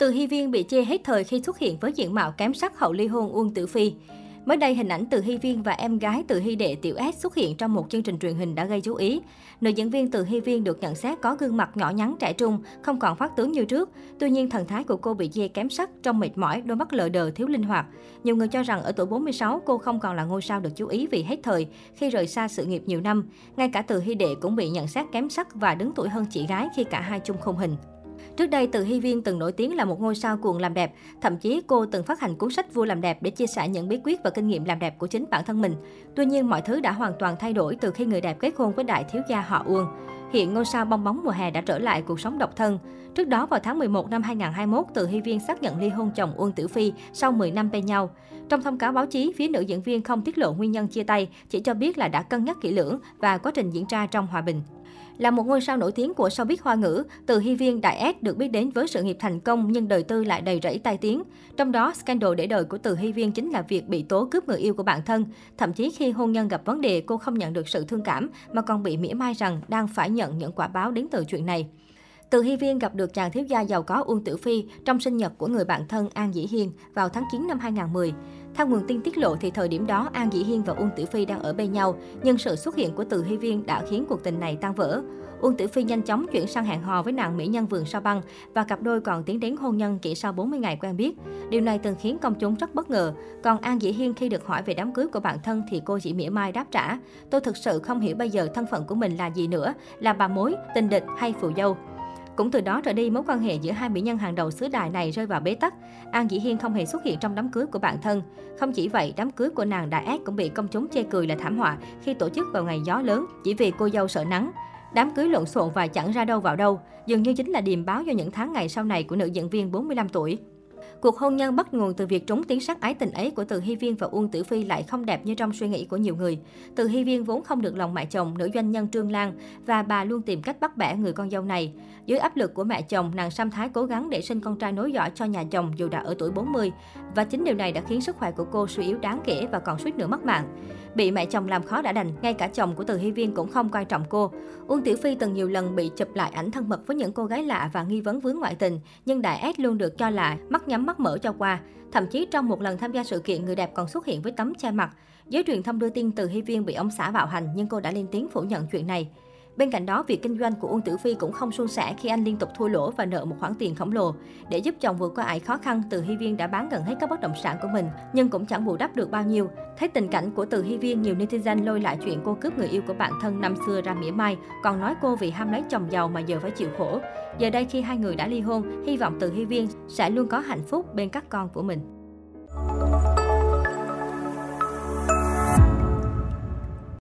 Từ Hy Viên bị chê hết thời khi xuất hiện với diện mạo kém sắc hậu ly hôn Uông Tử Phi. Mới đây, hình ảnh Từ Hy Viên và em gái Từ Hy Đệ Tiểu S xuất hiện trong một chương trình truyền hình đã gây chú ý. Nữ diễn viên Từ Hy Viên được nhận xét có gương mặt nhỏ nhắn trẻ trung, không còn phát tướng như trước. Tuy nhiên, thần thái của cô bị dê kém sắc, trong mệt mỏi, đôi mắt lờ đờ, thiếu linh hoạt. Nhiều người cho rằng ở tuổi 46, cô không còn là ngôi sao được chú ý vì hết thời, khi rời xa sự nghiệp nhiều năm. Ngay cả Từ Hy Đệ cũng bị nhận xét kém sắc và đứng tuổi hơn chị gái khi cả hai chung khung hình. Trước đây, Từ Hy Viên từng nổi tiếng là một ngôi sao cuồng làm đẹp. Thậm chí, cô từng phát hành cuốn sách Vua làm đẹp để chia sẻ những bí quyết và kinh nghiệm làm đẹp của chính bản thân mình. Tuy nhiên, mọi thứ đã hoàn toàn thay đổi từ khi người đẹp kết hôn với đại thiếu gia họ Uông. Hiện ngôi sao bong bóng mùa hè đã trở lại cuộc sống độc thân. Trước đó vào tháng 11 năm 2021, Từ Hy Viên xác nhận ly hôn chồng Uông Tử Phi sau 10 năm bên nhau. Trong thông cáo báo chí, phía nữ diễn viên không tiết lộ nguyên nhân chia tay, chỉ cho biết là đã cân nhắc kỹ lưỡng và quá trình diễn ra trong hòa bình. Là một ngôi sao nổi tiếng của showbiz hoa ngữ, Từ Hy Viên Đại S được biết đến với sự nghiệp thành công nhưng đời tư lại đầy rẫy tai tiếng. Trong đó, scandal để đời của Từ Hy Viên chính là việc bị tố cướp người yêu của bản thân. Thậm chí khi hôn nhân gặp vấn đề, cô không nhận được sự thương cảm mà còn bị mỉa mai rằng đang phải nhận những quả báo đến từ chuyện này. Từ Hy Viên gặp được chàng thiếu gia giàu có Uông Tử Phi trong sinh nhật của người bạn thân An Dĩ Hiên vào tháng 9 năm 2010. Theo nguồn tin tiết lộ thì thời điểm đó An Dĩ Hiên và Uông Tử Phi đang ở bên nhau, nhưng sự xuất hiện của Từ Hy Viên đã khiến cuộc tình này tan vỡ. Uông Tử Phi nhanh chóng chuyển sang hẹn hò với nàng mỹ nhân vườn sao băng và cặp đôi còn tiến đến hôn nhân chỉ sau 40 ngày quen biết. Điều này từng khiến công chúng rất bất ngờ. Còn An Dĩ Hiên khi được hỏi về đám cưới của bạn thân thì cô chỉ mỉa mai đáp trả. Tôi thực sự không hiểu bây giờ thân phận của mình là gì nữa, là bà mối, tình địch hay phù dâu. Cũng từ đó trở đi, mối quan hệ giữa hai mỹ nhân hàng đầu xứ đài này rơi vào bế tắc. An Dĩ Hiên không hề xuất hiện trong đám cưới của bạn thân. Không chỉ vậy, đám cưới của nàng Đại Ác cũng bị công chúng chê cười là thảm họa khi tổ chức vào ngày gió lớn chỉ vì cô dâu sợ nắng. Đám cưới lộn xộn và chẳng ra đâu vào đâu, dường như chính là điềm báo cho những tháng ngày sau này của nữ diễn viên 45 tuổi. Cuộc hôn nhân bắt nguồn từ việc trúng tiếng sắc ái tình ấy của Từ Hy Viên và Uông Tử Phi lại không đẹp như trong suy nghĩ của nhiều người. Từ Hy Viên vốn không được lòng mẹ chồng, nữ doanh nhân Trương Lan và bà luôn tìm cách bắt bẻ người con dâu này. Dưới áp lực của mẹ chồng, nàng Sam Thái cố gắng để sinh con trai nối dõi cho nhà chồng dù đã ở tuổi 40. Và chính điều này đã khiến sức khỏe của cô suy yếu đáng kể và còn suýt nữa mất mạng. Bị mẹ chồng làm khó đã đành, ngay cả chồng của Từ Hy Viên cũng không coi trọng cô. Uông Tiểu Phi từng nhiều lần bị chụp lại ảnh thân mật với những cô gái lạ và nghi vấn vướng ngoại tình, nhưng Đại S luôn được cho là mắt nhắm mắt mở cho qua. Thậm chí trong một lần tham gia sự kiện, người đẹp còn xuất hiện với tấm che mặt. Giới truyền thông đưa tin Từ Hy Viên bị ông xã bạo hành nhưng cô đã lên tiếng phủ nhận chuyện này. Bên cạnh đó, việc kinh doanh của Uông Tử Phi cũng không suôn sẻ khi anh liên tục thua lỗ và nợ một khoản tiền khổng lồ. Để giúp chồng vượt qua ải khó khăn, Từ Hy Viên đã bán gần hết các bất động sản của mình, nhưng cũng chẳng bù đắp được bao nhiêu. Thấy tình cảnh của Từ Hy Viên, nhiều netizen lôi lại chuyện cô cướp người yêu của bạn thân năm xưa ra mỉa mai, còn nói cô vì ham lấy chồng giàu mà giờ phải chịu khổ. Giờ đây khi hai người đã ly hôn, hy vọng Từ Hy Viên sẽ luôn có hạnh phúc bên các con của mình.